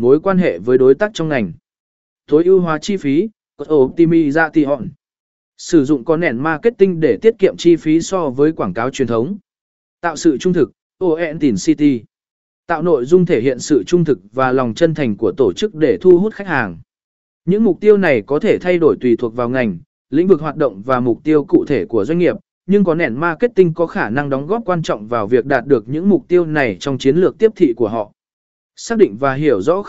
mối quan hệ với đối tác trong ngành. Tối ưu hóa chi phí, optimization. Sử dụng con nền marketing để tiết kiệm chi phí so với quảng cáo truyền thống. Tạo sự trung thực, OEN City. Tạo nội dung thể hiện sự trung thực và lòng chân thành của tổ chức để thu hút khách hàng. Những mục tiêu này có thể thay đổi tùy thuộc vào ngành, lĩnh vực hoạt động và mục tiêu cụ thể của doanh nghiệp, nhưng có nền marketing có khả năng đóng góp quan trọng vào việc đạt được những mục tiêu này trong chiến lược tiếp thị của họ. Xác định và hiểu rõ